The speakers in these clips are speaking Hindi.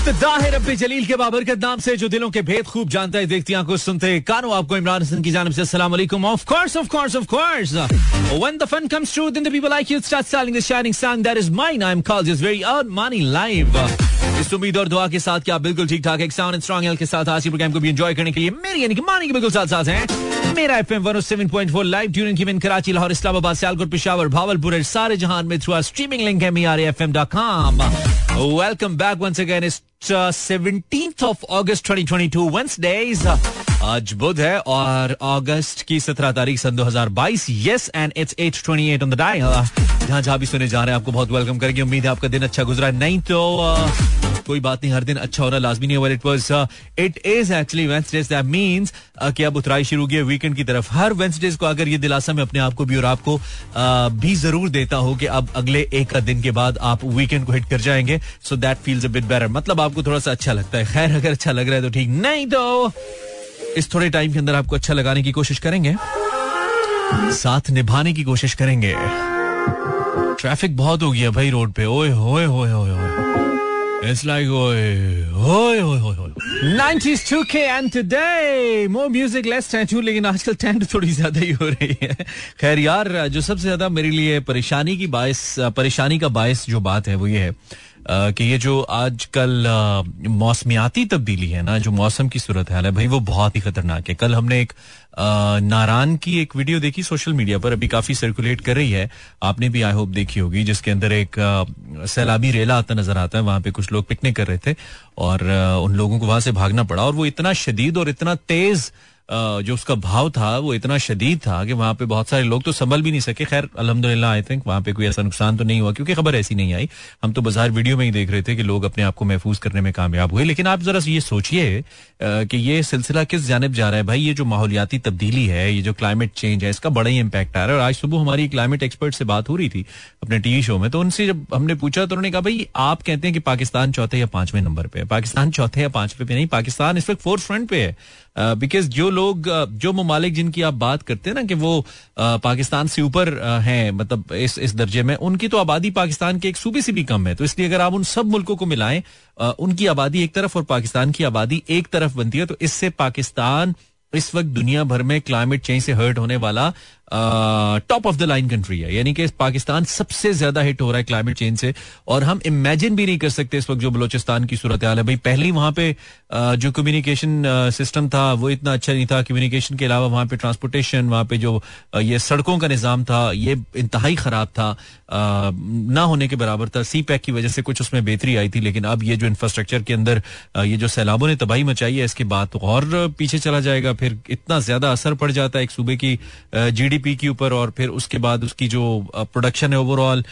इब्तदा है रब्बी जलील के बाबरकत नाम से, जो दिलों के भेद खूब जानता है, देखती आँखों सुनते कानो, आपको इमरान हसन की जानब से अस्सलाम वालेकुम। Of course of course of course when the fun comes true then the people like you start selling the shining song that is mine I am called this very earn money live इस उम्मीद और दुआ के साथ क्या बिल्कुल ठीक ठाक एक साउंड एंड स्ट्रांग हेल्थ के साथ आज के प्रोग्राम को भी एंजॉय करने के लिए मेरी, यानी कि मानी के बिल्कुल साथ साथ हैं। मेरा एफएम 107.4 लाइव ट्यूनिंग की कराची, लाहौर, इस्लामाबाद, सियालकोट, पेशावर, भावलपुर, सारे जहान में थ्रू स्ट्रीमिंग लिंक है Welcome back once again. It's uh, 17th of August 2022, Wednesdays. आज बुध है और अगस्त की सत्रह तारीख सन 2022 yes and it's 8:28 on the dial जहाँ जहाँ भी सुने जा रहे हैं आपको बहुत वेलकम करेंगे। उम्मीद है आपका दिन अच्छा गुजरा नहीं तो uh, कोई बात नहीं हर दिन अच्छा होना लाजमी नहीं है it was it is actually Wednesdays that means कि अब उतराई शुरू की वीकेंड की तरफ़। हर वेंसडेज को अगर ये दिलासा मैं अपने आप को भी और आपको uh, भी ज़रूर देता हूँ कि अब अगले एक दिन के बाद आप वीकेंड को हिट कर जाएँगे। So that feels a bit better मतलब आपको थोड़ा सा अच्छा लगता है। खैर अगर अच्छा लग रहा है तो ठीक। नहीं तो इस थोड़े टाइम के अंदर आपको अच्छा लगाने की कोशिश करेंगे। साथ निभाने की कोशिश करेंगे। ट्रैफ़िक बहुत हो गया भाई रोड पे। ओए, होए होए होए होए। इट्स लाइक ओए, होए होए होए होए। 90s 2K and today, more music, less tattoo, लेकिन आजकल टेंट थोड़ी ज़्यादा ही हो रही है। खैर यार, जो सबसे ज़्यादा मेरे लिए परेशानी की बायस, परेशानी का बायस जो बात है वो ये है। कि ये जो आजकल मौसमियाती तब्दीली है ना, जो मौसम की सूरत हाल है, भाई वो बहुत ही खतरनाक है। कल हमने एक नारान की एक वीडियो देखी सोशल मीडिया पर, अभी काफ़ी सर्कुलेट कर रही है। आपने भी आई होप देखी होगी, जिसके अंदर एक सैलाबी रेला आता नज़र आता है, वहाँ पे कुछ लोग पिकनिक कर रहे थे, और उन लोगों को वहाँ से भागना पड़ा, और वो इतना शदीद और इतना तेज जो उसका भाव था, वो इतना शदीद था कि वहाँ पे बहुत सारे लोग तो संभल भी नहीं सके। खैर अलहमदिल्ला आई थिंक वहाँ पे कोई ऐसा नुकसान तो नहीं हुआ, क्योंकि खबर ऐसी नहीं आई। हम तो बाज़ार वीडियो में ही देख रहे थे कि लोग अपने आप को महफूज करने में कामयाब हुए। लेकिन आप जरा ये सोचिए कि ये सिलसिला किस जानब जा रहा है? भाई, ये जो माहौलियाती तब्दीली है, ये जो क्लाइमेट चेंज है, इसका बड़ा ही इम्पैक्ट आ रहा है। और आज सुबह हमारी क्लाइमेट एक्सपर्ट से बात हो रही थी अपने टीवी शो में तो उनसे जब हमने पूछा तो उन्होंने कहा, भाई, आप कहते हैं कि पाकिस्तान चौथे या पाँचवें नंबर पे है? पाकिस्तान चौथे या पाँचवें पे नहीं, पाकिस्तान इस वक्त फोर्थ फ्रंट पे है। बिकॉज़ जो लोग जो ममालिक जिनकी आप बात करते हैं ना कि वो पाकिस्तान से ऊपर हैं मतलब इस इस दर्जे में, उनकी तो आबादी पाकिस्तान के एक सूबे से भी कम है। तो इसलिए अगर आप उन सब मुल्कों को मिलाएँ उनकी आबादी एक तरफ़ और पाकिस्तान की आबादी एक तरफ़ बनती है तो इससे पाकिस्तान इस वक्त दुनिया भर में क्लाइमेट चेंज से हर्ट होने वाला top of the line country है। यानी कि पाकिस्तान सबसे ज़्यादा हिट हो रहा है क्लाइमेट चेंज से। और हम इमेजिन भी नहीं कर सकते इस वक्त जो बलोचिस्तान की सूरत हाल है। भाई, पहले वहाँ पे जो कम्युनिकेशन सिस्टम था, वो इतना अच्छा नहीं था। कम्युनिकेशन के अलावा वहाँ पे ट्रांसपोर्टेशन वहाँ पे जो ये सड़कों का निज़ाम था, ये इंतहाई खराब था। ना होने के बराबर था। सी पैक की वजह से कुछ उसमें बेहतरी आई थी, लेकिन अब ये जो इंफ्रास्ट्रक्चर के अंदर ये जो सैलाबों ने तबाही मचाई है, इसके बाद तो और पीछे चला जाएगा। फिर इतना ज़्यादा असर पड़ जाता है एक सूबे की जी जीडीपी के ऊपर और फिर उसके बाद उसकी जो प्रोडक्शन है ओवरऑल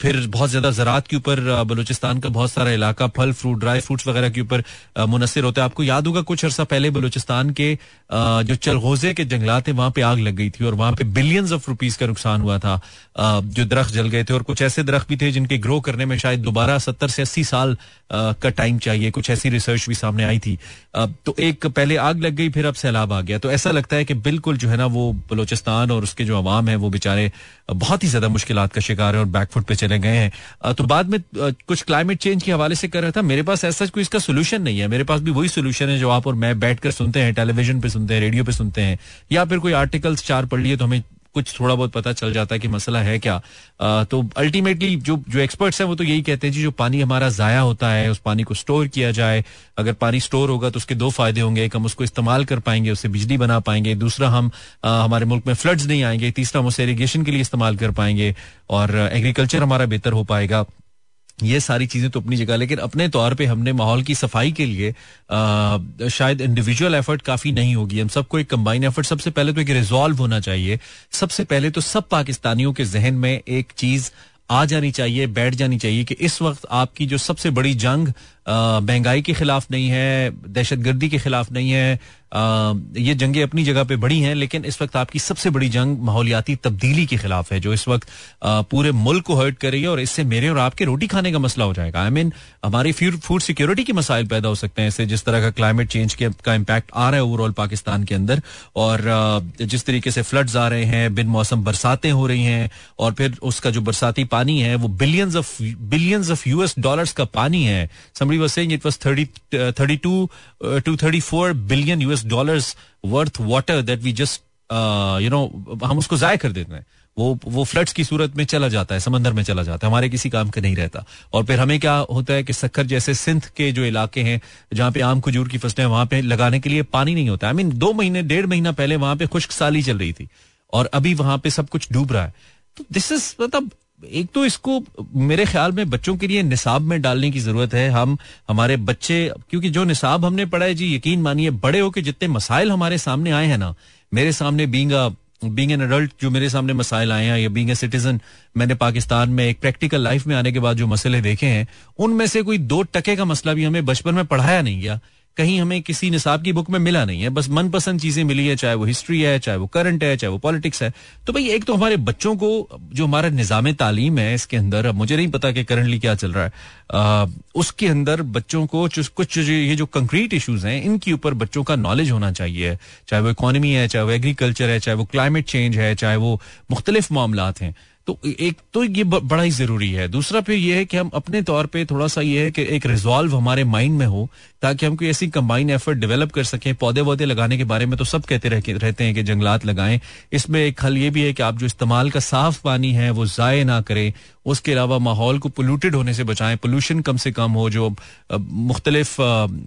फिर बहुत ज़्यादा ज़रात के ऊपर बलूचिस्तान का बहुत सारा इलाका, फल फ्रूट ड्राई फ्रूट्स वगैरह के ऊपर मुनसर होता है। आपको याद होगा कुछ अर्सा पहले बलूचिस्तान के जो चलगोजे के जंगलात है वहाँ पे आग लग गई थी और वहाँ पे बिलियंस ऑफ़ रुपीज़ का नुकसान हुआ था। जो दरख्त जल गए थे और कुछ ऐसे दरख्त भी थे जिनके ग्रो करने में शायद दोबारा सत्तर से अस्सी साल का टाइम चाहिए। कुछ ऐसी रिसर्च भी सामने आई थी। तो एक पहले आग लग गई, फिर अब सैलाब आ गया। तो ऐसा लगता है कि बिल्कुल जो है ना वो बलोचिस्तान और उसके जो अवाम है, वो बेचारे बहुत ही ज़्यादा मुश्किल का शिकार है और बैकफुट पे चले गए हैं। तो बाद में कुछ क्लाइमेट चेंज के हवाले से कर रहा था, मेरे पास ऐसा कोई इसका सोल्यूशन नहीं है। मेरे पास भी वही सोल्यूशन है जो आप और मैं बैठ सुनते हैं टेलीविज़न पे सुनते हैं रेडियो पे सुनते हैं, या फिर कोई आर्टिकल्स चार पढ़ लिए तो हमें कुछ थोड़ा बहुत पता चल जाता है कि मसला है क्या। आ, तो अल्टीमेटली जो जो एक्सपर्ट्स हैं वो तो यही कहते हैं जी जो पानी हमारा जाया होता है उस पानी को स्टोर किया जाए। अगर पानी स्टोर होगा तो उसके दो फ़ायदे होंगे। एक हम उसको इस्तेमाल कर पाएँगे उससे बिजली बना पाएँगे। दूसरा हम आ, हमारे मुल्क में फ्लड्स नहीं आएँगे। तीसरा हम उसे इरीगेशन के लिए इस्तेमाल कर पाएँगे और एग्रीकल्चर हमारा बेहतर हो पाएगा। ये सारी चीज़ें तो अपनी जगह लेकिन अपने तौर पे हमने माहौल की सफ़ाई के लिए आ, शायद इंडिविजुअल एफर्ट काफ़ी नहीं होगी। हम सबको एक कंबाइन एफर्ट सबसे पहले तो एक रिजॉल्व होना चाहिए। सबसे पहले तो सब पाकिस्तानियों के जहन में एक चीज़ आ जानी चाहिए बैठ जानी चाहिए कि इस वक्त आपकी जो सबसे बड़ी जंग महँगाई के खिलाफ नहीं है दहशत गर्दी के खिलाफ नहीं है। आ, ये जंगें अपनी जगह पे बड़ी हैं लेकिन इस वक्त आपकी सबसे बड़ी जंग माहौलियाती तब्दीली के खिलाफ है जो इस वक्त आ, पूरे मुल्क को हर्ट कर रही है और इससे मेरे और आपके रोटी खाने का मसला हो जाएगा। आई I मीन mean, हमारी फ़ूड सिक्योरिटी के मसाइल पैदा हो सकते हैं इससे जिस तरह का क्लाइमेट चेंज के का इम्पैक्ट आ रहा है ओवरऑल पाकिस्तान के अंदर। और जिस तरीके से फ्लड्स आ रहे हैं बिन मौसम बरसातें हो रही हैं और फिर उसका जो बरसाती पानी है वो billions of billions of US dollars का पानी है। Summary was saying it was 30 uh, 32 uh, to 34 billion US dollars worth water that we just uh, you know हम उसको जाय कर देते हैं। वो वो फ्लड्स की सूरत में चला जाता है समंदर में चला जाता है हमारे किसी काम का नहीं रहता। और फिर हमें क्या होता है कि सक्कर जैसे सिंध के जो इलाके हैं जहाँ पे आम खजूर की फ़सलें वहाँ पे लगाने के लिए पानी नहीं होता। आई मीन दो महीने डेढ़ महीना पहले वहाँ पे खुश्क साली चल रही थी। और अभी वहाँ पे सब कुछ डूब रहा है। तो दिस इज़ मतलब एक तो इसको मेरे ख्याल में बच्चों के लिए निसाब में डालने की ज़रूरत है। हम, हमारे बच्चे, क्योंकि जो निसाब हमने पढ़ा है, जी, यकीन मानिए, बड़े होकर जितने मसाइल हमारे सामने आए हैं ना, मेरे सामने बींग बींग एन अडल्ट जो मेरे सामने मसाइल आए हैं, या बींग ए सिटीजन मैंने पाकिस्तान में एक प्रैक्टिकल लाइफ में आने के बाद जो मसले देखे हैं, उनमें से कोई दो टके का मसला भी हमें बचपन में पढ़ाया नहीं गया। कहीं हमें किसी निसाब की बुक में मिला नहीं है बस मनपसंद चीज़ें मिली है चाहे वो हिस्ट्री है चाहे वो करंट है चाहे वो पॉलिटिक्स है। तो भाई एक तो हमारे बच्चों को जो हमारा निज़ाम तालीम है इसके अंदर अब मुझे नहीं पता कि करंटली क्या चल रहा है। आ, उसके अंदर बच्चों को कुछ ये जो कंक्रीट इशूज हैं इनके ऊपर बच्चों का नॉलेज होना चाहिए। चाहे वो इकोनॉमी है चाहे वो एग्रीकल्चर है चाहे वो क्लाइमेट चेंज है चाहे वो मुख्तलिफ़ मामला हैं। तो एक तो ये बड़ा ही ज़रूरी है। दूसरा फिर ये है कि हम अपने तौर पे थोड़ा सा ये है कि एक रिजॉल्व हमारे माइंड में हो ताकि हम कोई ऐसी कंबाइन एफर्ट डेवलप कर सकें। पौधे वौधे लगाने के बारे में तो सब कहते रह, रहते हैं कि जंगलात लगाएँ। इसमें एक हल ये भी है कि आप जो इस्तेमाल का साफ़ पानी है वो ज़ाय ना करें। उसके अलावा माहौल को पोल्यूटेड होने से बचाएँ। पोल्यूशन कम से कम हो जो मुख्तलिफ़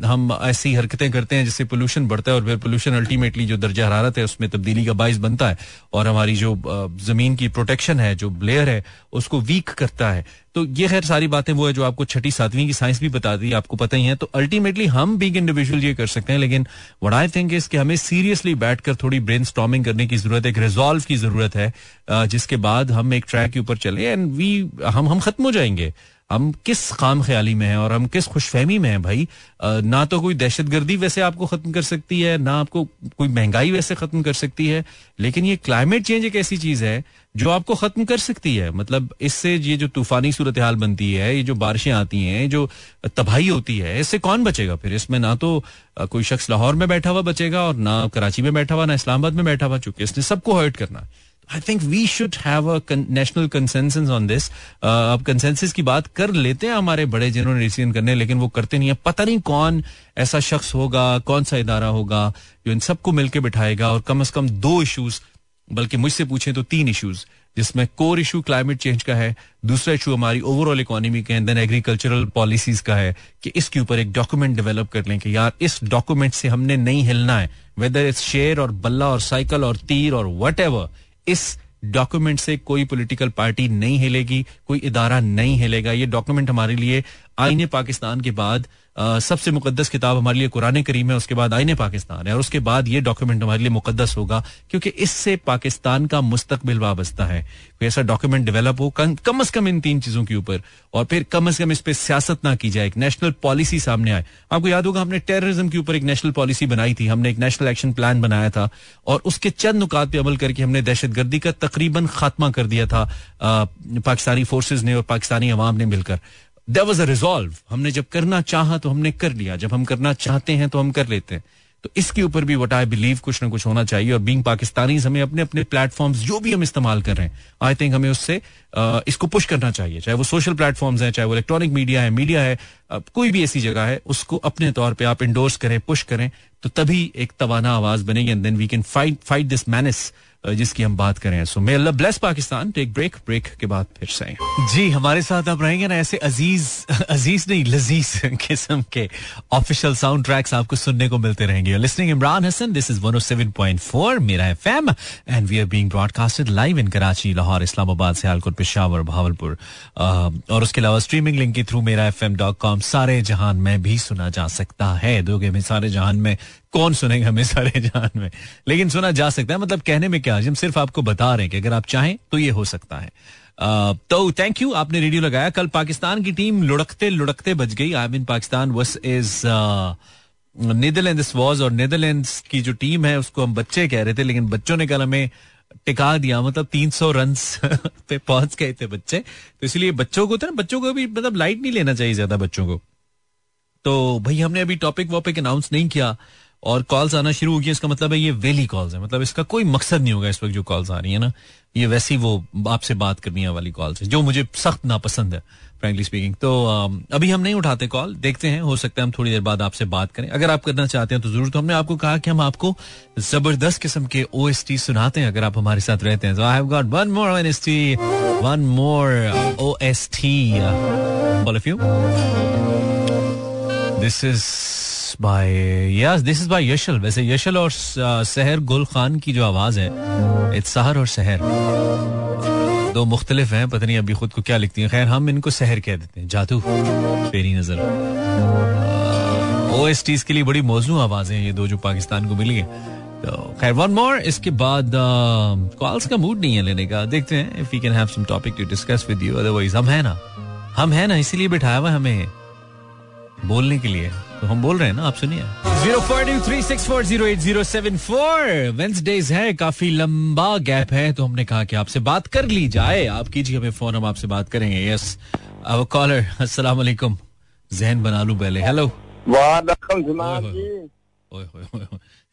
हम ऐसी हरकतें करते हैं जिससे पोल्यूशन बढ़ता है और फिर पोल्यूशन अल्टीमेटली जो दर्जा हरारत है उसमें तब्दीली का बायस बनता है। और हमारी जो ज़मीन की प्रोटेक्शन है जो ब्लेयर है, उसको वीक करता है। तो ये खैर सारी बातें वो है जो आपको छठी, सातवीं की साइंस भी बता दी, आपको पता ही है। तो अल्टीमेटली हम बिग इंडिविजुअल ये कर सकते हैं, लेकिन वट आई थिंक इसके हमें सीरियसली बैठकर थोड़ी ब्रेन स्टॉमिंग करने की ज़रूरत है, एक रिजॉल्व की ज़रूरत है जिसके बाद हम एक ट्रैक के ऊपर चले एंड वी हम हम खत्म हो जाएँगे। हम किस खाम ख्याली में हैं और हम किस खुशफहमी में हैं भाई? ना तो कोई दहशत गर्दी वैसे आपको खत्म कर सकती है, ना आपको कोई महँगाई वैसे खत्म कर सकती है, लेकिन ये क्लाइमेट चेंज एक ऐसी चीज़ है जो आपको खत्म कर सकती है। मतलब इससे ये जो तूफानी सूरत हाल बनती है, ये जो बारिशें आती हैं जो तबाही होती है, इससे कौन बचेगा फिर? इसमें ना तो कोई शख्स लाहौर में बैठा हुआ बचेगा और ना कराची में बैठा हुआ, ना इस्लामाबाद में बैठा हुआ चूँकि इसने सबको हर्ट करना है। I think we should have a national consensus on this अब कंसेंसस की बात कर लेते हैं हमारे बड़े जिन्होंने डिसीज़न करने, लेकिन वो करते नहीं है। पता नहीं कौन ऐसा शख्स होगा, कौन सा इदारा होगा, जो इन सबको मिलकर बिठाएगा, और कम से कम दो इशूज बल्कि मुझसे पूछे तो तीन इशूज जिसमें कोर इशू क्लाइमेट चेंज का है, दूसरा इशू हमारी ओवरऑल इकोनॉमी का है देन एग्रीकल्चरल पॉलिसीज़ का है, कि इसके ऊपर एक डॉक्यूमेंट डेवलप कर लें कि यार, इस डॉक्यूमेंट से हमने नहीं हिलना है। वेदर इट्स शेयर और बल्ला और साइकिल और तीर और वट इस डॉक्यूमेंट से कोई पॉलिटिकल पार्टी नहीं हिलेगी, कोई इदारा नहीं हिलेगा। ये डॉक्यूमेंट हमारे लिए आईने पाकिस्तान के बाद सबसे मुकदस किताब हमारे लिए कुरान करीम है, उसके बाद आईने पाकिस्तान है, और उसके बाद ये डॉक्यूमेंट हमारे लिए मुकदस होगा, क्योंकि इससे पाकिस्तान का मुस्तकबिल वाबस्ता है। कोई ऐसा डॉक्यूमेंट डेवलप हो, कम अज कम इन तीन चीज़ों के ऊपर, और फिर कम अज कम इस पर सियासत ना की जाए, एक नेशनल पॉलिसी सामने आए। आपको याद होगा, हमने टेररिज्म के ऊपर एक नेशनल पॉलिसी बनाई थी, हमने एक नेशनल एक्शन प्लान बनाया था, और उसके चंद नुकात पे अमल करके हमने दहशत गर्दी का तकरीबन खात्मा कर दिया था पाकिस्तानी फोर्सेज ने और पाकिस्तानी अवाम ने मिलकर। देर वॉज़ अ रिजॉल्व हमने जब करना चाहा तो हमने कर लिया। जब हम करना चाहते हैं तो हम कर लेते हैं। तो इसके ऊपर भी वट आई बिलीव कुछ ना कुछ होना चाहिए और बींग पाकिस्तानी हमें अपने अपने प्लेटफॉर्म्स जो भी हम इस्तेमाल कर रहे हैं आई थिंक हमें उससे आ, इसको पुश करना चाहिए। चाहे वो सोशल प्लेटफॉर्म्स हैं चाहे वो इलेक्ट्रॉनिक मीडिया है मीडिया है आ, कोई भी ऐसी जगह है उसको अपने तौर पर आप इंडोर्स करें पुश करें तो तभी एक तवाना आवाज़ बनेगी and then we can fight fight this menace जिसकी हम बात करें। So may Allah bless Pakistan take break break के बाद फिर से जी, हमारे साथ आप रहेंगे ना ऐसे अज़ीज़ अज़ीज़ नहीं, लजीज किस्म के ऑफिशियल साउंड ट्रैक्स आपको सुनने को मिलते रहेंगे। Listening Imran Hasan this is 107.4 Mera FM and we are being broadcasted live in Karachi Lahore Islamabad Sialkot Peshawar Bahawalpur और उसके अलावा स्ट्रीमिंग लिंक के थ्रू मेरा एफ़ सारे जहान में भी सुना जा सकता है। दोगे में सारे जहान में कौन सुनेगा हमें सारे जहान में? लेकिन सुना जा सकता है मतलब कहने में क्या हम सिर्फ़ आपको बता रहे हैं कि अगर आप चाहें तो ये हो सकता है। तो थैंक यू आपने रेडियो लगाया। कल पाकिस्तान की टीम लुढ़कते लुढ़कते बच गई। I mean Pakistan was is Netherland was और नीदरलैंड की जो टीम है, उसको हम बच्चे कह रहे थे, लेकिन बच्चों ने कल हमें टिका दिया। मतलब 300 रन पे पहुँच गए थे बच्चे। तो इसलिए बच्चों को तो ना, बच्चों को भी मतलब लाइट नहीं लेना चाहिए ज़्यादा बच्चों को। तो भाई, हमने अभी टॉपिक वॉपिक अनाउंस नहीं किया। और कॉल्स आना शुरू हो गई, इसका मतलब है ये वेली कॉल्स है। मतलब इसका कोई मकसद नहीं होगा इस वक्त जो कॉल्स आ रही है ना। ये वैसी वो आपसे बात करनी वाली कॉल्स है, जो मुझे सख्त नापसंद है फ्रेंकली स्पीकिंग तो अभी हम नहीं उठाते कॉल देखते हैं, हो सकता है हम थोड़ी देर बाद आपसे बात करें। अगर आप करना चाहते हैं तो ज़रूर तो हमने आपको कहा कि हम आपको ज़बरदस्त किस्म के OST सुनाते हैं, अगर आप हमारे साथ रहते हैं। तो I have got one more N S T one more O S T this is by yes this is by Yashal वैसे यशल और सहर गुल खान की जो आवाज़ है इट्स सहर और सहर दो मुख्तलिफ़ हैं, पता नहीं अभी खुद को क्या लिखती हैं। खैर, हम इनको सहर कह देते हैं। जादू तेरी नज़र। ओ एस टीज के लिए बड़ी मौजू आवाज़ें हैं ये दो जो पाकिस्तान को मिली है। तो खैर वन मोर इसके बाद कॉल्स का मूड नहीं है लेने का। देखते हैं if you can have some topic to discuss with you otherwise हम है ना। हम है ना, इसीलिए बिठाया हुआ हमें, बोलने के लिए। तो हम बोल रहे हैं ना आप सुनिए। Zero four two three six four zero eight zero seven four. Wednesdays है काफ़ी लंबा गैप है तो हमने कहा कि आपसे बात कर ली जाए। आप कीजिए हमें फ़ोन हम आपसे बात करेंगे। यस अब कॉलर अस्सलाम वालेकुम। जहन बना लू पहले। हेलो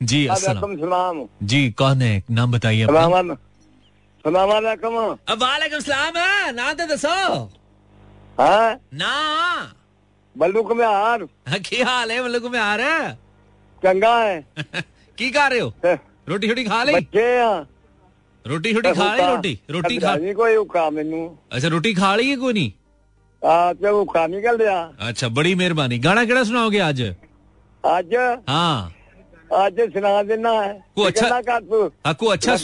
जी। अस्सलाम। जी कौन है? नाम बताइए वालेकुम। सलाम नाम तो दसो। हाँ। ना बल्लू कुम्हार की हाल है बल्लू कुम्हार चंगा है। की कर रहे हो? रोटी छोटी खा ली? बच्चे रोटी छोटी खा ली रोटी रोटी खा कोई उका मेनू। अच्छा रोटी खा ली है कोई नहीं? आ ते उका निकल गया अच्छा बड़ी मेहरबानी। गाना केड़ा सुनाओगे आज? आज? हाँ। आज सुना देना है। को अच्छा कर तू। को अच्छा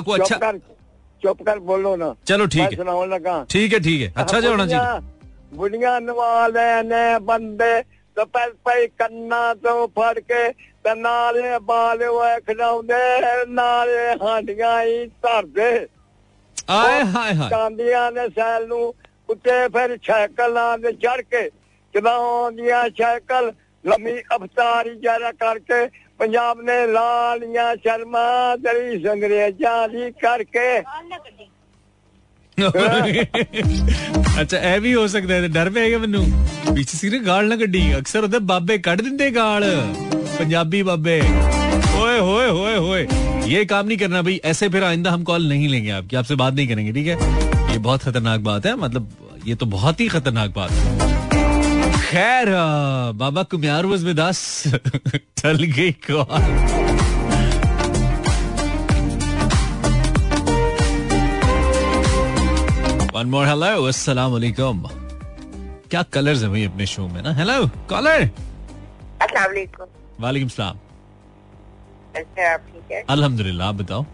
को अच्छा चुप कर चुप कर बोलो ना। चलो ठीक है। सुनाओ लगा। ठीक है ठीक है। अच्छा जो होना चाहिए। बुढ़िया नवाले ने बंदे तो पैस पे कन्ना तो फड़ के ते नाले बाल खड़ाउंदे नाले हांडियां ही धरदे आए हाय हाय ਚਾਂਦੀਆਂ ਨੇ ਸੈਲ ਨੂੰ ਉੱਤੇ ਫਿਰ ਸਾਈਕਲਾਂ ਦੇ ਚੜ ਕੇ ਚਲਾਉਂਦੀਆਂ ਸਾਈਕਲ ਲੰਮੀ ਅਫਤਾਰੀ ਜਾਰਾ ਕਰਕੇ ਪੰਜਾਬ ਨੇ ਲਾਲੀਆਂ ਸ਼ਰਮਾ ਦਰੀ ਸੰਗਰੇਜ਼ਾਂ ਦੀ ਕਰਕੇ ਅੱਛਾ ਇਹ ਵੀ ਹੋ ਸਕਦਾ ਹੈ ਡਰ ਪੈ ਗਿਆ ਮੈਨੂੰ ਪਿੱਛੇ ਸਿਰੇ ਗਾਲ ਨਾ ਕੱਢੀ ਅਕਸਰ ਉਹਦੇ ਬਾਬੇ ਕੱਢ ਦਿੰਦੇ ਗਾਲ पंजाबी बाबे ओए होए होए होए ये काम नहीं करना भाई ऐसे फिर आइंदा हम कॉल नहीं लेंगे आपकी आपसे बात नहीं करेंगे ठीक है ये बहुत खतरनाक बात है मतलब ये तो बहुत ही खतरनाक बात है खैर बाबा कुम्यार वॉज विद अस चल गई कॉल वन मोर हेलो अस्सलाम वालेकुम क्या कलर्स है भाई अपने शो में ना हेलो कॉलर अस्सलाम वालेकुम वालेकुम सलाम अच्छा आप ठीक है? अल्हम्दुलिल्लाह आप बताओ।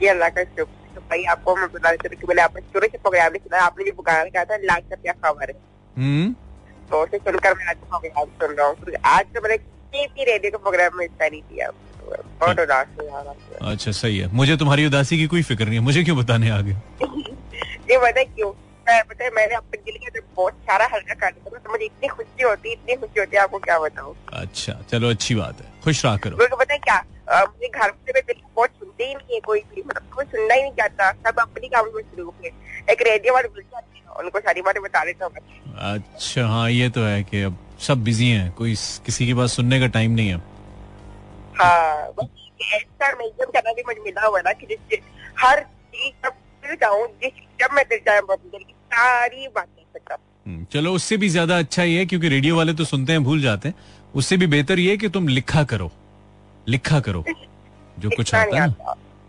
जी अल्लाह का शुक्र तो भाई आपको मैं बता देती कि मैंने आपने शुरू से प्रोग्राम नहीं सुना आपने जो पुकारा कहा था लाख का क्या खबर है? हम्म। तो उसे सुनकर मैं आज प्रोग्राम सुन रहा हूँ। आज तो मैंने किसी रेडियो के प्रोग्राम में हिस्सा नहीं बहुत उदास अच्छा सही है। मुझे तुम्हारी उदासी की कोई फ़िक्र नहीं है मुझे क्यों बताने आ गए ये पता क्यों? पता है मैंने अपने का बहुत सारा हल्का कर दिया तो मुझे इतनी खुशी होती इतनी खुशी होती है आपको क्या बताऊँ? अच्छा चलो अच्छी बात है। खुश रहा करो। पता है क्या मुझे घर पे दिल बहुत सुनते ही नहीं है कोई भी मतलब कोई सुनना ही नहीं चाहता सब अपनी काम में शुरू गए। एक रेडियो वाले जाते हैं उनको सारी बातें बता देता हूँ अच्छा हाँ ये तो है कि अब सब बिज़ी हैं कोई किसी के पास सुनने का टाइम नहीं है। हाँ ऐसा म्यूज़ियम करना भी मुझे मिला हुआ ना कि जिससे हर चीज़ जब दिल जाऊँ जिस जब मैं दिल दिल की सारी बातें सकता हम्म, चलो उससे भी ज़्यादा अच्छा ये है क्योंकि रेडियो वाले तो सुनते हैं भूल जाते हैं। उससे भी बेहतर ये है कि तुम लिखा करो। लिखा करो जो कुछ आता है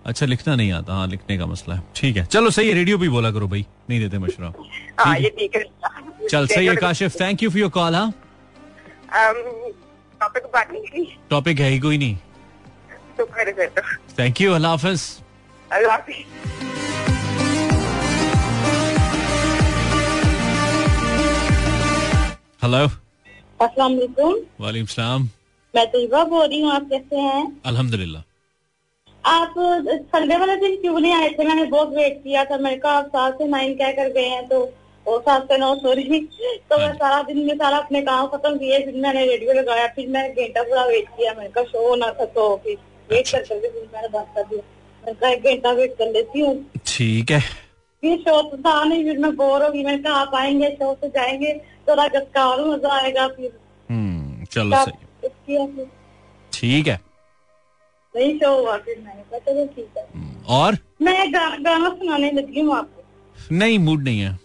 अच्छा लिखना नहीं आता। हाँ लिखने का मसला है। ठीक है। चलो सही है रेडियो भी बोला करो भाई। नहीं देते मशरा हाँ चल सही है Kashif. Thank you for your call हाँ? टॉपिक टॉपिक है ही कोई नहीं। तो फिर तो। थैंक यू अल्लाह हाफिज। अल्लाह हाफिज। हेलो अस्सलाम वालेकुम वालेकुम सलाम मैं तैयबा बोल रही हूँ आप कैसे हैं? अल्हम्दुलिल्लाह आप संडे वाले दिन क्यों नहीं आए थे? मैंने बहुत वेट किया था। मैंने कहा आप सात से नाइन कह कर गए हैं तो वो सात से नौ सॉरी तो मैं हाँ। सारा दिन में सारा अपने काम खत्म किए फिर मैंने रेडियो लगाया फिर मैंने घंटा पूरा वेट किया। मैंने कहा शो होना था तो फिर वेट कर करके फिर मैंने बात कर दिया। मैंने कहा एक घंटा वेट कर लेती हूँ। ठीक है। फिर शो तो था नहीं फिर मैं बोर होगी मैंने कहा आप आएँगे शो से जाएँगे थोड़ा गस्का और मज़ा आएगा फिर। हम्म चलो सही। ठीक है। नहीं शो हुआ फिर मैंने कहा चलो ठीक है। और? मैं गा, गाना सुनाने लगी हूँ आपको। नहीं मूड नहीं है।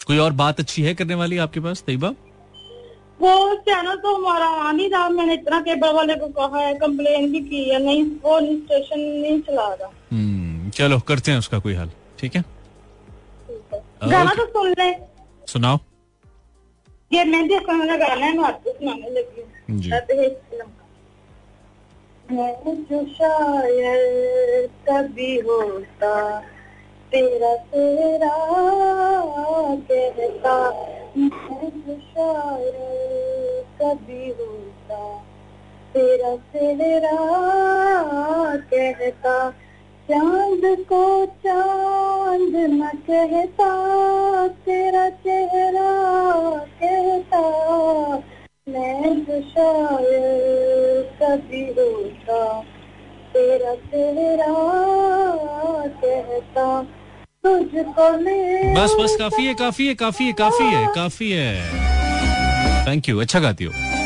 कोई और बात अच्छी है करने वाली आपके पास तैयबा? वो चैनल तो हमारा आ नहीं रहा मैंने इतना केबल वाले को कहा है कंप्लेन भी की है नहीं वो स्टेशन नहीं चला रहा। हम्म, चलो करते हैं उसका कोई हल। ठीक है? गाना तो सुन ले। सुनाओ। ये हसन का गाना है मैं आपको सुनाने लगी हूँ। जी। हैं। मैं शायर कभी होता तेरा तेरा कहता मैं जो शायर कभी होता तेरा तेरा कहता चाँद को चाँद न कहता, तेरा चेहरा कहता। मैं जो शायर कभी होता, तेरा चेहरा कहता। बस बस, काफ़ी है काफ़ी है काफ़ी है काफ़ी है काफ़ी है। थैंक यू अच्छा गाती हो।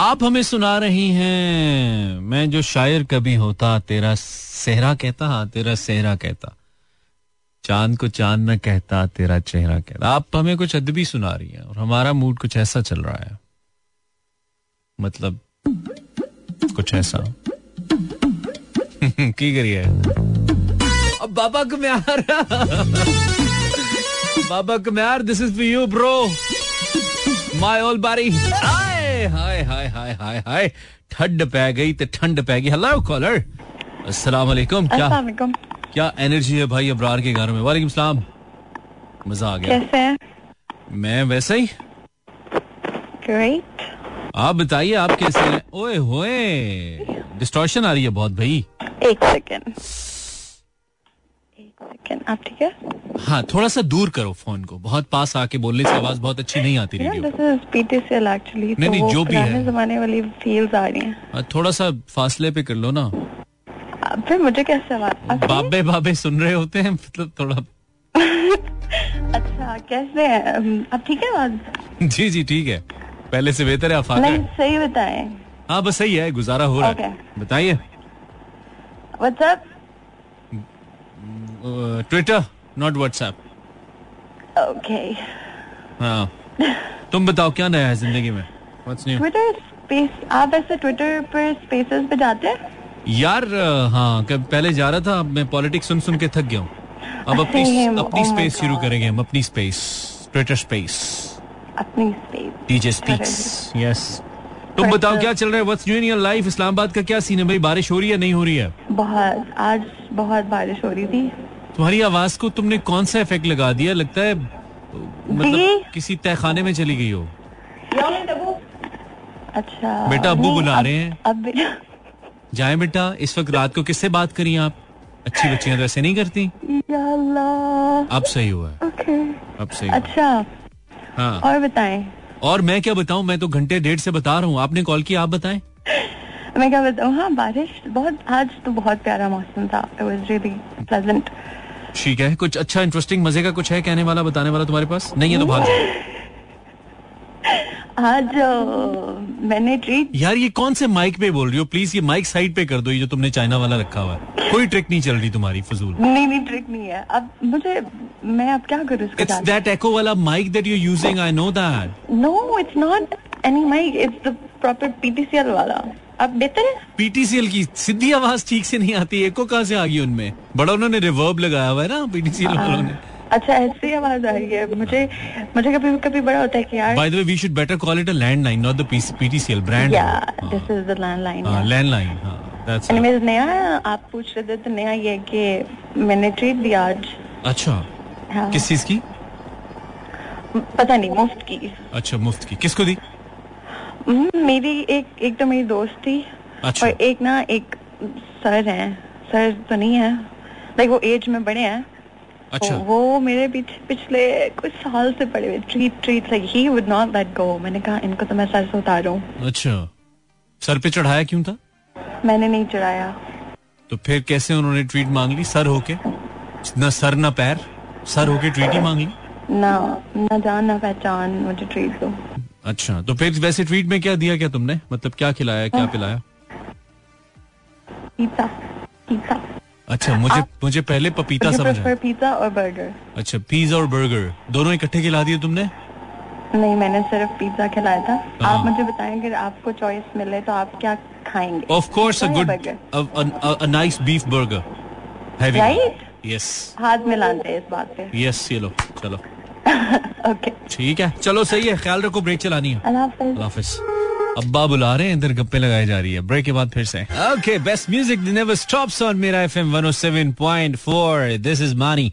आप हमें सुना रही हैं। मैं जो शायर कभी होता, तेरा सेहरा कहता हाँ तेरा सेहरा कहता। चाँद को चाँद न कहता, तेरा चेहरा कहता। आप हमें कुछ अदबी सुना रही हैं और हमारा मूड कुछ ऐसा चल रहा है। मतलब कुछ ऐसा। की करिए? अब बाबा कम्यार बाबा कम्यार this is for you bro my ओल बारी हाय हाय हाय हाय हाय हाय। ठंड पै गई तो ठंड पै गई। हेलो कॉलर अस्सलाम वालेकुम क्या क्या एनर्जी है भाई अबरार के घर में? वालेकुम सलाम मज़ा आ गया। कैसे हैं? मैं वैसा ही। ग्रेट आप बताइए आप कैसे हैं? ओए होए डिस्टॉर्शन आ रही है बहुत भाई। एक सेकेंड सेकेंड आप ठीक है? हाँ थोड़ा सा दूर करो फ़ोन को। बहुत पास आके बोलने से आवाज़ बहुत अच्छी नहीं आती रेडियो एक्चुअली नहीं, नहीं, जो भी है। जमाने वाली फील्स आ रही हैं। हाँ, थोड़ा सा फासले पे कर लो ना। फिर मुझे कैसे आवाज़ बाबे बाबे सुन रहे होते हैं मतलब थोड़ा। अच्छा कैसे हैं? अब ठीक है आवाज़? जी जी ठीक है। पहले से बेहतर है आफाक नहीं सही बताएँ। हाँ बस सही है गुजारा हो रहा है। बताइए। WhatsApp Twitter not WhatsApp okay हाँ। तुम बताओ क्या नया है ज़िंदगी में? व्हाट्स न्यू ट्विटर स्पेस आप ऐसे ट्विटर पर स्पेसेस पे जाते हैं? यार हाँ कब पहले जा रहा था अब मैं पॉलिटिक्स सुन सुन के थक गया हूँ। अब अपनी अपनी oh स्पेस शुरू करेंगे हम अपनी स्पेस ट्विटर स्पेस अपनी स्पेस डीजे स्पीक्स यस तुम बताओ क्या चल रहा है? What's new in your life Islamabad का क्या सीन है? भाई बारिश हो रही है नहीं हो रही है? बहुत आज बहुत बारिश हो रही थी। तुम्हारी आवाज़ को तुमने कौन सा इफ़ेक्ट लगा दिया? लगता है मतलब। किसी तहखाने में चली गई हो। अच्छा। बेटा, नहीं, बुला अब- रहे हैं। अब जाए बेटा इस वक्त रात को किससे बात करी आप? अच्छी बच्चियाँ तो ऐसे नहीं करती। अब सही हुआ अब सही अच्छा। हाँ। और बताएँ। और मैं क्या बताऊँ? मैं तो घंटे डेढ़ से बता रहा हूँ। आपने कॉल किया आप बताएँ। मैं क्या बताऊँ? हाँ बारिश बहुत आज तो बहुत प्यारा मौसम था। इट वाज रियली प्लेजेंट ठीक है कुछ अच्छा इंटरेस्टिंग मज़े का कुछ है कहने वाला बताने वाला तुम्हारे पास? नहीं है तो भाग जाओ। आज मैंने ट्रीट यार ये कौन से माइक पे बोल रही हो? प्लीज़ ये माइक साइड पे कर दो ये जो तुमने चाइना वाला रखा हुआ है। कोई ट्रिक नहीं चल रही तुम्हारी फजूल। नहीं नहीं ट्रिक नहीं है। अब मुझे मैं अब क्या करूँ इट्स दैट एको वाला mic that you using I know that no it's not any mic it's the proper PTCL वाला। अब बेहतर है? पीटीसीएल की सीधी आवाज़ ठीक से नहीं आती एको कहाँ से आ गई उनमें? बड़ा उन्होंने रिवर्ब लगाया हुआ है ना पीटीसीएल वालों ने। अच्छा ऐसी आवाज़ आ रही है। मुझे मुझे कभी कभी बड़ा होता है कि यार by the way we should better call it a landline not the PTCL brand या दिस इज़ द लैंडलाइन हाँ। लैंडलाइन हाँ दैट्स एनीवेज नया आप पूछ रहे थे तो नया ये कि मैंने ट्रीट दिया आज। अच्छा। हाँ, किस चीज़ की? पता नहीं मुफ़्त की। अच्छा मुफ़्त की। किसको दी? मेरी एक एक तो मेरी दोस्त थी। अच्छा। और एक ना एक सर हैं। सर तो नहीं है। लाइक वो एज में बड़े हैं। अच्छा। वो मेरे पीछे पिछले कुछ साल से पड़े हुए। Treat treat like he would not let go मैंने कहा इनको तो मैं सर से उतारूं। अच्छा। सर पे चढ़ाया क्यों था? मैंने नहीं चढ़ाया। तो फिर कैसे उन्होंने ट्वीट मांग ली? सर होके? न सर न पैर? सर होके ट्वीट ही मांग ली? ना ना जान ना पहचान मुझे ट्रीट दो। अच्छा तो फिर वैसे ट्रीट में क्या दिया क्या तुमने? मतलब क्या खिलाया क्या। पिलाया? पिज्जा पिज्जा अच्छा मुझे मुझे पहले पपीता मुझे समझ पिज्जा और बर्गर अच्छा पिज्जा और बर्गर दोनों इकट्ठे खिला दिए तुमने? नहीं मैंने सिर्फ़ पिज्जा खिलाया था। हाँ। आप मुझे बताएँ अगर आपको चॉइस मिले तो आप क्या खाएँगे? Of course a good a nice beef burger heavy Right? Yes हाथ मिलाते हैं इस बात पे। यस ये लो चलो। ओके ठीक है। चलो सही है। ख्याल रखो ब्रेक चलानी है। अल्लाह हाफिज। अब्बा बुला रहे हैं इधर गप्पे लगाई जा रही है। ब्रेक के बाद फिर से। Okay best music never stops on Mera FM 107.4 this is Mani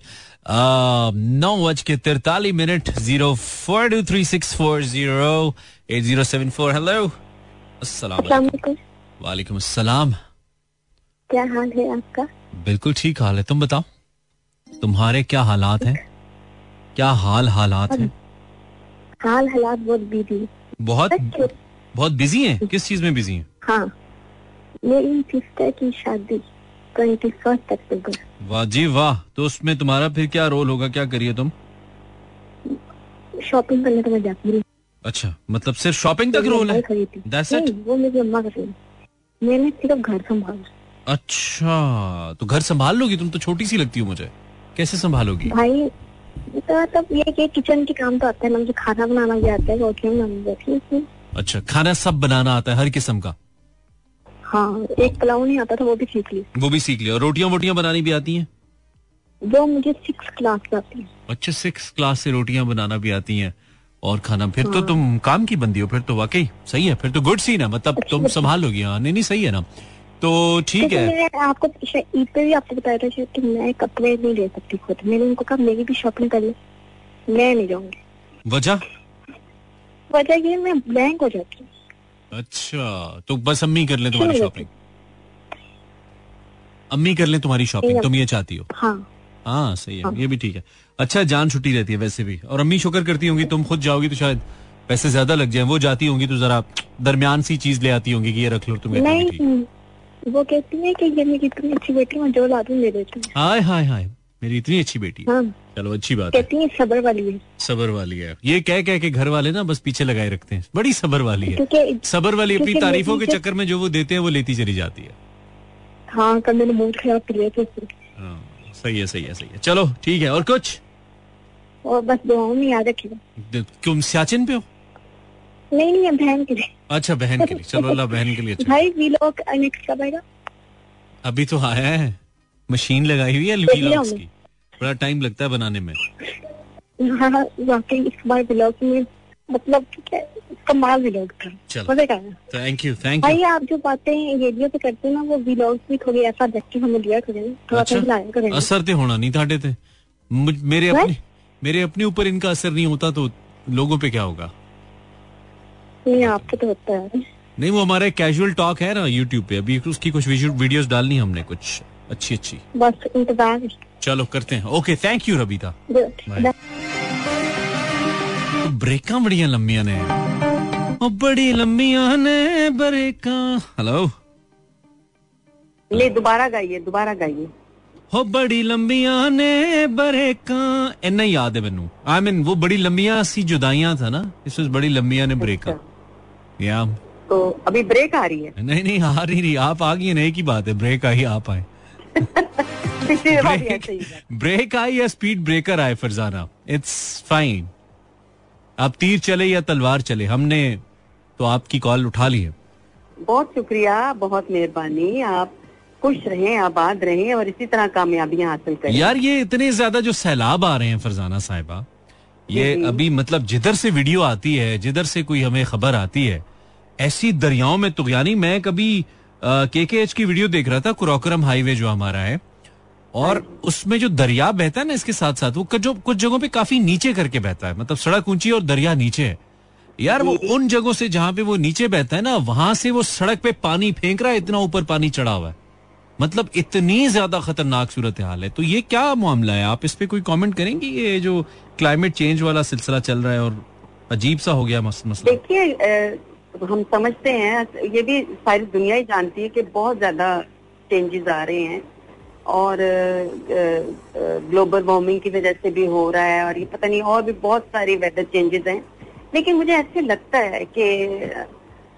नौ बज के तिरतालीस minute zero four two three six four zero eight zero seven four hello अस्सलाम वालेकुम वालेकुम क्या हाल है आपका? बिल्कुल ठीक हाल है। तुम बताओ। तुम्हारे क्या हालात हैं? क्या हाल हालात हैं? हाल हालात बहुत बिज़ी बहुत बहुत बिज़ी हैं? किस चीज़ में बिज़ी हैं? हाँ। मेरी सिस्टर की शादी ट्वेंटी फ़र्स्ट अक्टूबर। वाह जी वाह। तो उसमें तुम्हारा फिर क्या रोल होगा? क्या करिए तुम? शॉपिंग करने तो मैं जाती हूँ। अच्छा मतलब सिर्फ़ शॉपिंग तक रोल है? That's it? नहीं वो मेरी अम्मा कर रही मैंने सिर्फ़ घर संभाला। अच्छा तो घर संभाल लोगी तुम? तो छोटी सी लगती हो मुझे। कैसे संभालोगी? भाई तो मतलब ये कि किचन के काम तो आता है ना मुझे खाना बनाना भी आता है बनानी है अच्छा खाना सब बनाना आता है हर किस्म का? हाँ एक पुलाव नहीं आता था वो भी सीख ली। वो भी सीख लिया। और रोटियाँ वोटियाँ बनानी भी आती हैं? वो मुझे सिक्स क्लास में आती है। अच्छा सिक्स क्लास से रोटियाँ बनाना भी आती हैं। और खाना फिर हाँ। तो तुम काम की बंदी हो फिर तो वाकई सही है फिर तो गुड सीन है। मतलब तुम संभाल लोगी हाँ नहीं नहीं सही है ना। तो ठीक क्योंकि है। आपको ईद पे भी आपको बताया था कि मैं कपड़े नहीं ले सकती खुद। मैंने उनको कहा मेरी भी शॉपिंग कर ले मैं नहीं जाऊँगी। वजह? वजह ये मैं ब्लैंक हो जाती हूँ। अच्छा तो बस अम्मी कर ले तुम्हारी शॉपिंग अम्मी कर ले तुम्हारी शॉपिंग तुम ये चाहती हो। हाँ। हाँ सही है हाँ। ये भी ठीक है। अच्छा जान छुट्टी रहती है वैसे भी। और अम्मी शुक्र करती होंगी तुम खुद जाओगी तो शायद पैसे ज़्यादा लग जाए। वो जाती होंगी तो जरा दरमियान सी चीज़ ले आती होंगी कि ये रख लो तुम्हें नहीं वो कहती है कि ये मेरी इतनी अच्छी बेटी मैं जो ला दूँ ले देती हूँ। हाय हाय हाय। मेरी इतनी अच्छी बेटी। हाँ। चलो अच्छी बात कहती है सबर वाली है। सबर वाली है। ये कह कह के घर वाले ना बस पीछे लगाए रखते हैं। बड़ी सबर वाली है। सबर वाली अपनी तारीफों के चक्कर में जो वो देते हैं वो लेती चली जाती है। हाँ कल मैंने मूड खराब कर लिया था हाँ, सही है सही है सही है। चलो ठीक है और कुछ? और बस दुआओं में याद रखिएगा तुम सियाचिन पे हो? नहीं नहीं बहन के लिए। अच्छा बहन के लिए। चलो अल्लाह बहन के लिए अच्छा। भाई वीलॉग नेक्स्ट कब आएगा? अभी तो आया है। मशीन लगाई हुई है वीलॉग्स की। बड़ा टाइम लगता है बनाने में। हाँ हाँ, वाकई इस बार व्लॉग में मतलब कमाल व्लॉग था। चलो। मज़े का थैंक यू थैंक भाई आप जो बातें रेडियो पे करते ना वो व्लॉग भी थोड़ी ऐसा देखते हमें लिया करें थोड़ा अच्छा। असर तो होना नहीं थाडे थे। मेरे अपने मेरे अपने ऊपर इनका असर नहीं होता तो लोगों पे क्या होगा? आपको तो होता है। नहीं वो हमारे कैजुअल टॉक है ना यूट्यूब पे। अभी उसकी कुछ वीडियो डालनी हमने कुछ। अच्छी अच्छी। बस इंतज़ार। चलो करते हैं। Okay thank you Rabita break बड़िया लम्बिया ने। बड़ी लम्बिया ने ब्रेका। हेलो ले दोबारा गाइए दोबारा गाइए। हो बड़ी लंबिया ने ब्रेका। इन्ना याद है मेनू। आई मीन वो बड़ी लंबिया सी जुदाइया था ना। इस बड़ी लंबिया ने ब्रेका। अच्छा। या तो अभी ब्रेक आ रही है। नहीं नहीं आ रही नहीं आप आ गई नहीं की बात है ब्रेक आई आप आए। पिछली बार भी ऐसे था। ब्रेक आई या स्पीड ब्रेकर आए फरजाना? इट्स फाइन आप तीर चले या तलवार चले हमने तो आपकी कॉल उठा ली है। बहुत शुक्रिया बहुत मेहरबानी आप खुश रहें आबाद रहें और इसी तरह कामयाबियाँ हासिल करें। यार ये इतने ज़्यादा जो सैलाब आ रहे हैं फरजाना साहिबा ये अभी मतलब जिधर से वीडियो आती है जिधर से कोई हमें खबर आती है ऐसी दरियाओं में तो यानी मैं कभी के के एच की वीडियो देख रहा था कुरोकरम हाईवे जो हमारा है और उसमें जो दरिया बहता है ना इसके साथ साथ वो जो कुछ जगहों पे काफ़ी नीचे करके बहता है मतलब सड़क ऊँची और दरिया नीचे है। यार वो उन जगहों से जहाँ पे वो नीचे बहता है ना वहाँ से वो सड़क पे पानी फेंक रहा है इतना ऊपर पानी चढ़ा हुआ है। मतलब इतनी ज़्यादा खतरनाक सूरत हाल है। तो ये क्या मामला है? आप इस पे कोई कमेंट करेंगे ये जो क्लाइमेट चेंज वाला सिलसिला चल रहा है और अजीब सा हो गया मस, मसला। देखिए हम समझते हैं ये भी सारी दुनिया ही जानती है कि बहुत ज़्यादा चेंजेस आ रहे हैं और ग्लोबल वार्मिंग की वजह से भी हो रहा है और ये पता नहीं और भी बहुत सारे वेदर चेंजेस हैं। लेकिन मुझे ऐसे लगता है कि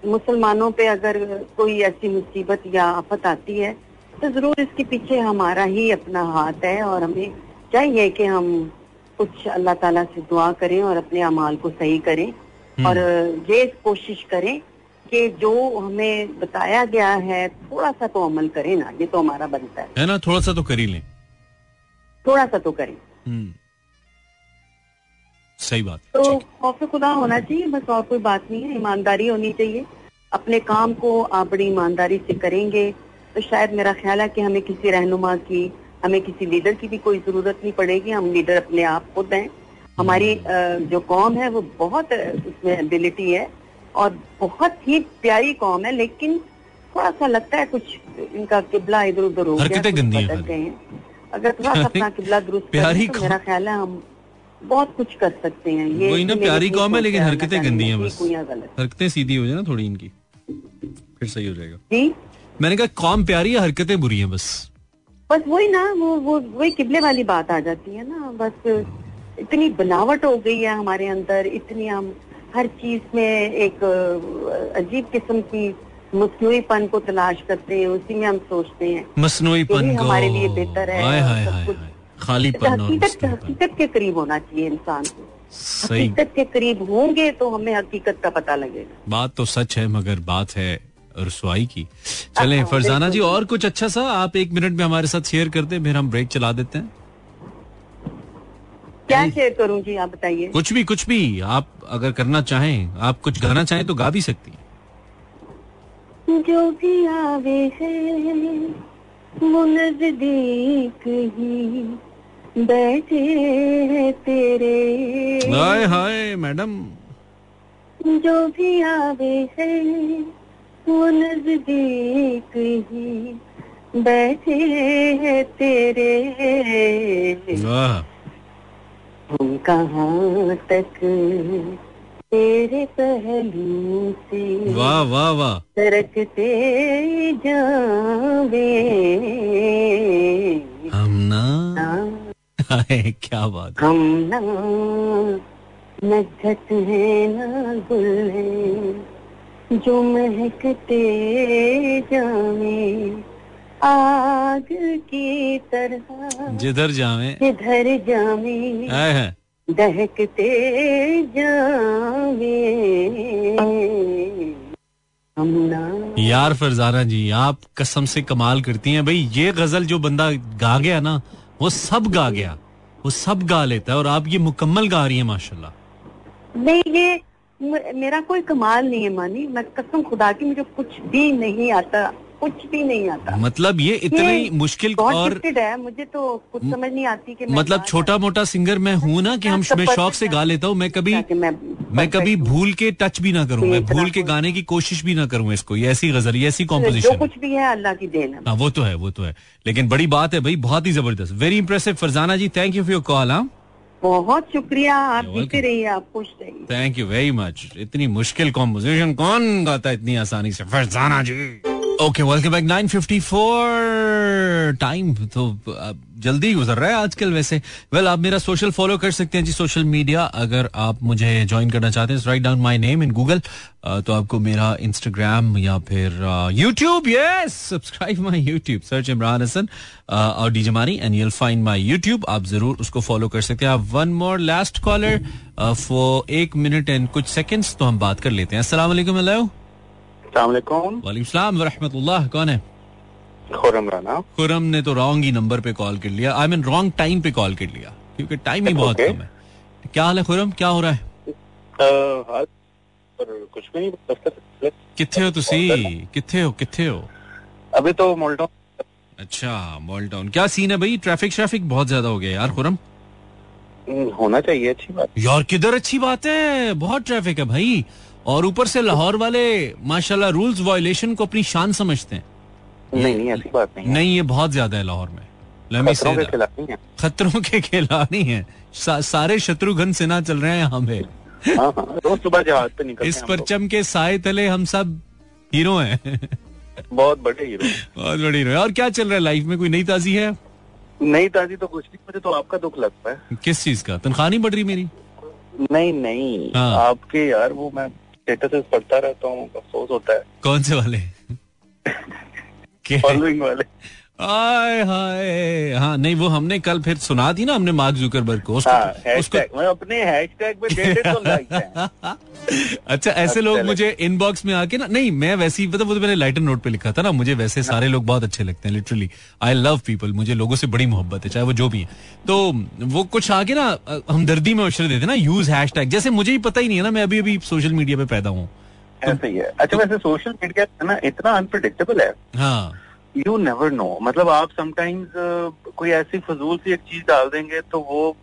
मुसलमानों पे अगर कोई ऐसी मुसीबत या आफत आती है तो ज़रूर इसके पीछे हमारा ही अपना हाथ है और हमें चाहिए कि हम कुछ अल्लाह ताला से दुआ करें और अपने अमाल को सही करें और ये कोशिश करें कि जो हमें बताया गया है थोड़ा सा तो अमल करें ना ये तो हमारा बनता है। है ना? थोड़ा सा तो कर ही लें। थोड़ा सा तो करें। हम्म। सही बात तो खौफ खुदा होना चाहिए बस और कोई बात नहीं है ईमानदारी होनी चाहिए। अपने काम को आप बड़ी ईमानदारी से करेंगे। तो शायद मेरा ख्याल है कि हमें किसी रहनुमा की हमें किसी लीडर की भी कोई ज़रूरत नहीं पड़ेगी हम लीडर अपने आप खुद हैं। हमारी जो कौम है वो बहुत उसमें एबिलिटी है और बहुत ही प्यारी कौम है लेकिन थोड़ा सा लगता है कुछ इनका किबला इधर उधर हो गया हरकतें गंदी हैं गए हैं। अगर थोड़ा सा अपना किबला दुरुस्त प्यारी तो मेरा ख्याल है हम बहुत कुछ कर सकते हैं। ये वही ना प्यारी कौम है लेकिन हरकतें गंदी हैं बस। हरकतें सीधी हो जाए ना थोड़ी इनकी फिर सही हो जाएगा। जी? मैंने कहा कौम प्यारी है हरकतें बुरी हैं बस। बस वही ना वो वो वही किबले वाली बात आ जाती है ना बस इतनी बनावट हो गई है हमारे अंदर इतनी हम हर चीज़ में एक अजीब किस्म की मसनूईपन को तलाश करते हैं उसी में हम सोचते हैं। मसनूईपन यही हमारे लिए बेहतर है हाय हाय हकीकत के करीब होना चाहिए इंसान को। हकीकत के करीब होंगे तो हमें हकीकत का पता लगेगा। बात तो सच है मगर बात है रसवाई की। चलें हाँ, फरजाना जी और कुछ अच्छा सा आप एक मिनट में हमारे साथ शेयर करते हैं फिर हम ब्रेक चला देते हैं। क्या शेयर करूँ जी आप बताइए। कुछ भी कुछ भी आप अगर करना चाहें आप कुछ गाना चाहें तो गा भी सकती हैं। जो भी आवे है वो नज़दीक ही बैठे हैं तेरे। Hi hi madam. जो भी आवे है वो नज़दीक ही बैठे है तेरे। वाह। हम कहाँ तक? तेरे पहलू से वाह वाह वाह। सरकते जावे। हम ना ना। क्या बात हम ना नजत है ना गुल है। जो महकते जावे आग की तरह जिधर जावे। जिधर जावे दहकते जावे। यार फरजाना जी आप कसम से कमाल करती हैं। भाई ये गज़ल जो बंदा गा गया ना वो सब गा गया। वो सब गा लेता है और आप ये मुकम्मल गा रही हैं माशाल्लाह। नहीं ये मेरा कोई कमाल नहीं है मानी। मैं कसम खुदा की मुझे कुछ भी नहीं आता कुछ भी नहीं आता। मतलब ये इतनी मुश्किल और है मुझे तो कुछ समझ नहीं आती कि मतलब छोटा मोटा सिंगर मैं हूँ ना कि हम मैं शौक से गा लेता हूँ। मैं कभी मैं मैं कभी भूल के टच भी ना करूँ। मैं भूल के गाने की कोशिश भी ना करूँ इसको। ये ऐसी गज़ल ये ऐसी कॉम्पोजिशन कुछ भी है अल्लाह की देन है। हाँ वो तो है वो तो है। लेकिन बड़ी बात है भाई बहुत ही ज़बरदस्त। Very impressive Farzana ji thank you for your call हाँ। बहुत शुक्रिया आप जीते रहिए आप खुश रहिए। थैंक यू वेरी मच इतनी मुश्किल कॉम्पोजिशन कौन गाता है इतनी आसानी से? Farzana ji. Okay welcome back 954 time तो जल्दी गुजर रहा है आजकल वैसे। वेल आप मेरा सोशल फॉलो कर सकते हैं जी सोशल मीडिया अगर आप मुझे ज्वाइन करना चाहते हैं right down my name in Google तो आपको मेरा इंस्टाग्राम या फिर YouTube yes subscribe my YouTube search Imran Hasan और DJ Mani and you'll find my YouTube आप ज़रूर उसको फॉलो कर सकते हैं। आप one more last caller for एक मिनट एंड कुछ सेकंड्स तो हम बात कर लेते हैं। अस्सलाम वालेकुम हेलो सलाम व कौन है खुरम राना खुरम ने तो रॉन्ग ही नंबर पे कॉल कर लिया आई मीन रॉन्ग टाइम पे कॉल कर लिया क्योंकि टाइम ही बहुत कम है क्या हाल है खुरम क्या हो रहा है कुछ भी नहीं किथे हो तुसी किथे हो किथे हो अभी तो मोल्टो अच्छा मॉलटाउन क्या सीन है भाई ट्रैफ़िक श्रैफिक बहुत ज़्यादा हो गया यार खुरम होना चाहिए अच्छी बात यार किधर अच्छी बात है बहुत ट्रैफ़िक है भाई और ऊपर से लाहौर वाले माशाल्लाह रूल्स वायलेशन को अपनी शान समझते हैं। नहीं नहीं ऐसी बात नहीं है। नहीं ये बहुत ज़्यादा है लाहौर में। खतरों के है। खिलाड़ी हैं। सा, सारे शत्रुघ्न सिन्हा चल रहे हैं पे। हाँ हाँ सुबह जहाज़ पे निकलते इस हम। परचम के साय तले हम सब हीरो हैं। बहुत बड़े हीरो बहुत बड़ी हीरो और क्या चल रहा है लाइफ में? कोई नई ताजी है? नई ताजी तो कुछ नहीं मुझे तो आपका दुख लगता है। किस चीज़ का? तनख्वाह नहीं बढ़ रही मेरी? नहीं नहीं हाँ। आपके यार वो मैं स्टेटस पढ़ता रहता हूँ अफसोस होता है कौन से वाले? फॉलोइंग वाले। आय हाय। हाँ नहीं वो हमने कल फिर सुना थी ना हमने मार्क जुकरबर्ग को। उसको, हाँ उसको मैं अपने हैशटैग पे डेढ़ सौ अच्छा ऐसे लोग मुझे इनबॉक्स में आके ना नहीं मैं वैसे ही मतलब वो तो मैंने लाइटर नोट पे लिखा था ना मुझे वैसे सारे लोग बहुत अच्छे लगते हैं लिटरली आई लव पीपल मुझे लोगों से बड़ी मोहब्बत है चाहे वो जो भी है। तो वो कुछ आके ना हमदर्दी में मशरे देते ना यूज़ हैश जैसे मुझे ही पता ही नहीं है ना मैं अभी अभी सोशल मीडिया पे पैदा हूँ। ऐसे ही है। अच्छा वैसे सोशल मीडिया ना इतना अनप्रडिक्टेबल है। हाँ। यू नेवर नो मतलब आप समटाइम्स कोई ऐसी फजूल सी एक चीज़ डाल देंगे तो वो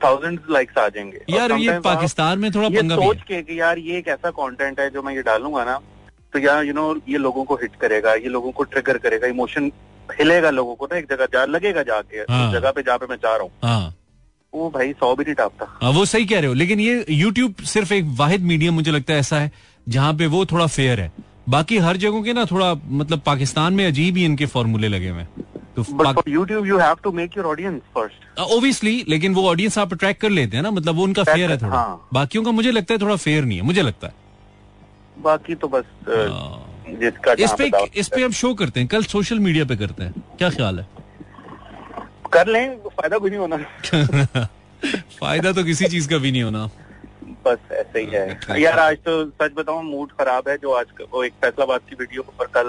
थाउज़ेंड लाइक्स आ जाएँगे। यार ये पाकिस्तान में थोड़ा ये सोच के कि यार ये एक ऐसा कंटेंट है जो मैं ये डालूँगा ना तो यार यू नो ये लोगों को हिट करेगा ये लोगों को ट्रिगर करेगा इमोशन हिलेगा लोगों को ना एक जगह जा लगेगा जाके हाँ। उस जगह पे जहाँ पे मैं जा रहा हूँ। हाँ। वो भाई सौ भी नहीं टापता। हाँ वो सही कह रहे हो लेकिन ये यूट्यूब सिर्फ़ एक वाहिद मीडियम मुझे लगता है ऐसा है जहाँ पे वो थोड़ा फेयर है। बाकी हर जगहों के ना थोड़ा मतलब पाकिस्तान में अजीब ही इनके फॉर्मूले लगे हुए हैं। तो but for YouTube you have to make your audience first obviously लेकिन वो ऑडियंस आप अट्रैक्ट कर लेते हैं ना मतलब वो उनका फेयर है थोड़ा। हाँ। बाकियों का मुझे लगता है थोड़ा फेयर नहीं है मुझे लगता है। बाकी तो बस अ, हाँ। जिसका इस पे इस पे हम शो करते हैं कल सोशल मीडिया पे करते हैं। क्या ख्याल है? कर लें फ़ायदा कुछ नहीं होना। फ़ायदा तो किसी चीज़ का भी नहीं होना। बस ऐसे ही है। यार आज तो सच बताऊँ मूड खराब है जो आज वो एक फैसलाबाद की वीडियो पर कल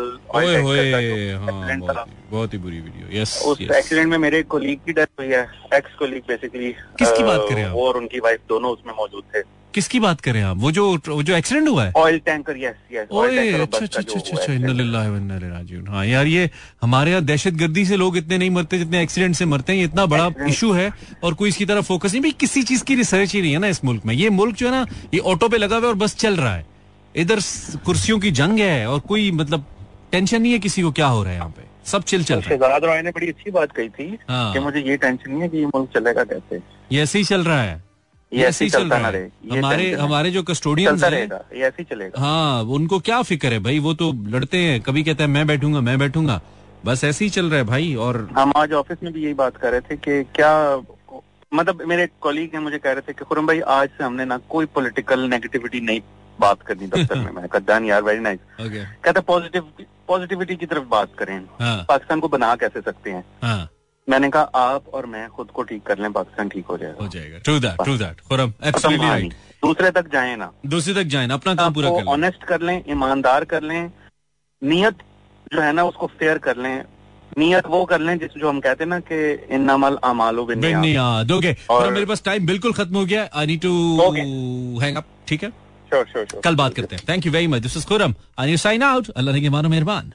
एक्सीडेंट ओए हाँ बहुत था, ही- बहुत ही बुरी वीडियो यस उस एक्सीडेंट में मेरे कोलीग की डेथ हुई है एक्स कोलीग बेसिकली किसकी बात कर रहे हैं वो और उनकी वाइफ दोनों उसमें मौजूद थे। किसकी बात करें आप? वो जो वो जो एक्सीडेंट हुआ है? ऑयल टैंकर यस यस ओए अच्छा अच्छा अच्छा अच्छा हाँ यार ये हमारे यहाँ दहशत गर्दी से लोग इतने नहीं मरते जितने एक्सीडेंट से मरते हैं ये इतना बड़ा इशू है और कोई इसकी तरफ़ फोकस नहीं। भाई किसी चीज़ की रिसर्च ही नहीं है ना इस मुल्क में। ये मुल्क जो है ना ये ऑटो पे लगा हुआ है और बस चल रहा है। इधर कुर्सियों की जंग है और कोई मतलब टेंशन नहीं है किसी को क्या हो रहा है यहाँ पे। सब चिल चल रहा है। ने बड़ी अच्छी बात कही थी हाँ। कि मुझे ये टेंशन नहीं है कि ये मुल्क चलेगा कैसे। ये ऐसे ही चल रहा है। ये ऐसे ही चल चलता रहा ना है। रहे। हमारे हमारे जो कस्टोडियंस चलता हैं ये ऐसे ही चलेगा। हाँ उनको क्या फ़िक्र है भाई? वो तो लड़ते हैं। कभी कहते हैं मैं बैठूँगा मैं बैठूँगा। बस ऐसे ही चल रहा है भाई और हम आज ऑफ़िस में भी यही बात कर रहे थे कि क्या मतलब मेरे कॉलीग हैं मुझे कह रहे थे कि खुरम भाई आज से हमने ना कोई पॉलिटिकल नेगेटिविटी नहीं बात करनी दफ्तर में। मैं कद्दान यार वेरी नाइस कहते पॉजिटिव पॉजिटिविटी की तरफ़ बात करें। हाँ। पाकिस्तान को बना कैसे सकते हैं? हाँ। मैंने कहा आप और मैं खुद को ठीक कर लें पाकिस्तान ठीक हो जाएगा. हो जाएगा। True that true that Khurram absolutely right दूसरे तक जाए ना। दूसरे तक जाए ना अपना काम पूरा कर लें। ऑनेस्ट कर लें ईमानदार कर लें। नियत जो है ना उसको फेयर कर लें। नियत वो कर लें जिस जो हम कहते हैं ना कि इन्नमल अमालो बिन ओके और- मेरे पास टाइम बिल्कुल खत्म हो गया I need to hang up ठीक है? श्योर श्योर कल बात करते हैं। Thank you very much this is Khurram I sign out अल्लाह ने के मानो मेहरबान।